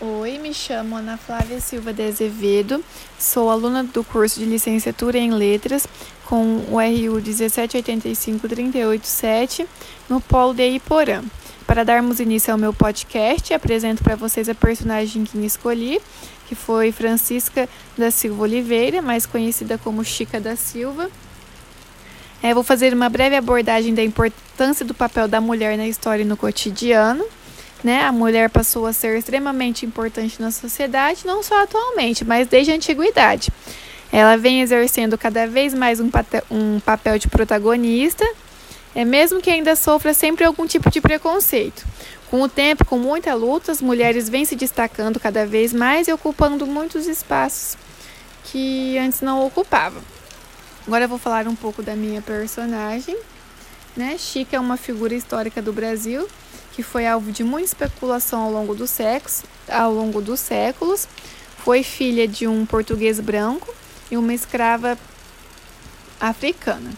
Oi, me chamo Ana Flávia Silva de Azevedo, sou aluna do curso de licenciatura em Letras com o RU 1785387 no Polo de Iporã. Para darmos início ao meu podcast, apresento para vocês a personagem que escolhi, que foi Francisca da Silva Oliveira, mais conhecida como Chica da Silva. É, vou fazer uma breve abordagem da importância do papel da mulher na história e no cotidiano né? A mulher passou a ser extremamente importante na sociedade, não só atualmente, mas desde a antiguidade. Ela vem exercendo cada vez mais um, um papel de protagonista, é mesmo que ainda sofra sempre algum tipo de preconceito. Com o tempo, com muita luta, as mulheres vêm se destacando cada vez mais e ocupando muitos espaços que antes não ocupavam. Agora eu vou falar um pouco da minha personagem. Né? Chica é uma figura histórica do Brasil que foi alvo de muita especulação ao longo dos séculos, ao longo dos séculos. Foi filha de um português branco e uma escrava africana.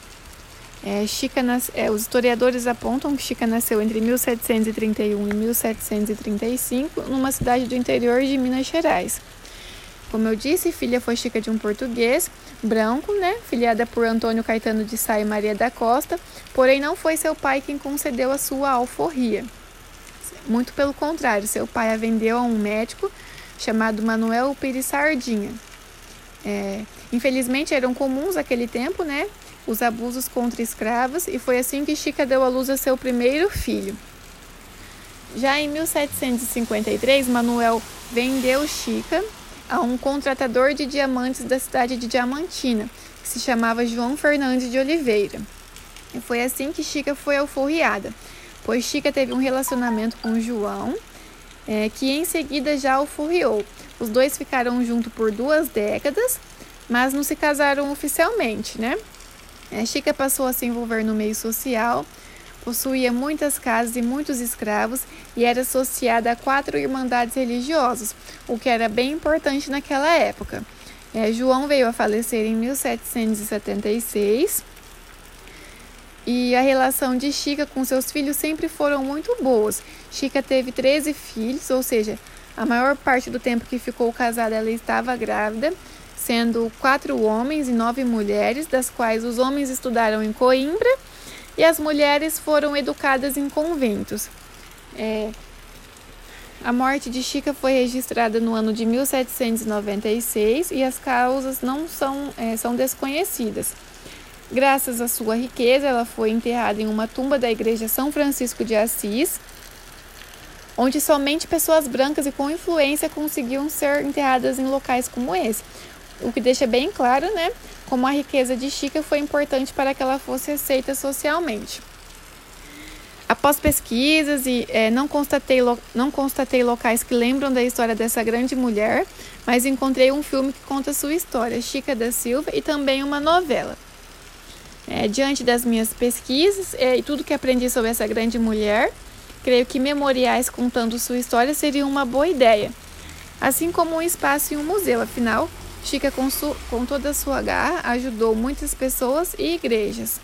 É, Chica nas, é, os historiadores apontam que Chica nasceu entre 1731 e 1735 numa cidade do interior de Minas Gerais. Como eu disse, filha foi Chica de um português branco, né, filiada por Antônio Caetano de Sá e Maria da Costa, porém não foi seu pai quem concedeu a sua alforria. Muito pelo contrário, seu pai a vendeu a um médico chamado Manuel Pires Sardinha. É, infelizmente eram comuns naquele tempo, né? Os abusos contra escravos, e foi assim que Chica deu à luz a seu primeiro filho. Já em 1753, Manuel vendeu Chica a um contratador de diamantes da cidade de Diamantina, que se chamava João Fernandes de Oliveira. E foi assim que Chica foi alforriada pois Chica teve um relacionamento com João, é, que em seguida já o furriou. Os dois ficaram juntos por duas décadas, mas não se casaram oficialmente, né? É, Chica passou a se envolver no meio social, possuía muitas casas e muitos escravos e era associada a quatro irmandades religiosas, o que era bem importante naquela época. É, João veio a falecer em 1776 e a relação de Chica com seus filhos sempre foram muito boas. Chica teve 13 filhos, ou seja, a maior parte do tempo que ficou casada ela estava grávida, sendo quatro homens e nove mulheres, das quais os homens estudaram em Coimbra e as mulheres foram educadas em conventos. É, a morte de Chica foi registrada no ano de 1796 e as causas não são, é, são desconhecidas. Graças à sua riqueza, ela foi enterrada em uma tumba da igreja São Francisco de Assis, onde somente pessoas brancas e com influência conseguiam ser enterradas em locais como esse. O que deixa bem claro, né, como a riqueza de Chica foi importante para que ela fosse aceita socialmente. Após pesquisas e é, não, constatei não constatei locais que lembram da história dessa grande mulher, mas encontrei um filme que conta sua história, Chica da Silva, e também uma novela. É, diante das minhas pesquisas é, e tudo que aprendi sobre essa grande mulher, creio que memoriais contando sua história seria uma boa ideia. Assim como um espaço em um museu, afinal, Chica, com, com toda a sua garra, ajudou muitas pessoas e igrejas.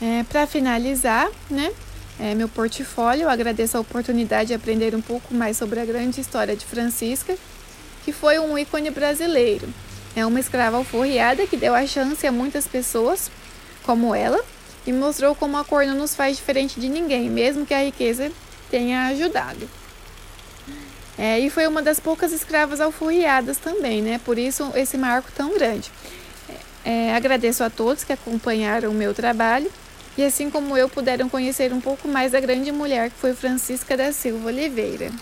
É, Para finalizar, né, é, meu portfólio, eu agradeço a oportunidade de aprender um pouco mais sobre a grande história de Francisca, que foi um ícone brasileiro. É uma escrava alforriada que deu a chance a muitas pessoas, como ela, e mostrou como a cor não nos faz diferente de ninguém, mesmo que a riqueza tenha ajudado. É, e foi uma das poucas escravas alforriadas também, né? Por isso esse marco tão grande. É, agradeço a todos que acompanharam o meu trabalho e assim como eu puderam conhecer um pouco mais da grande mulher que foi Francisca da Silva Oliveira.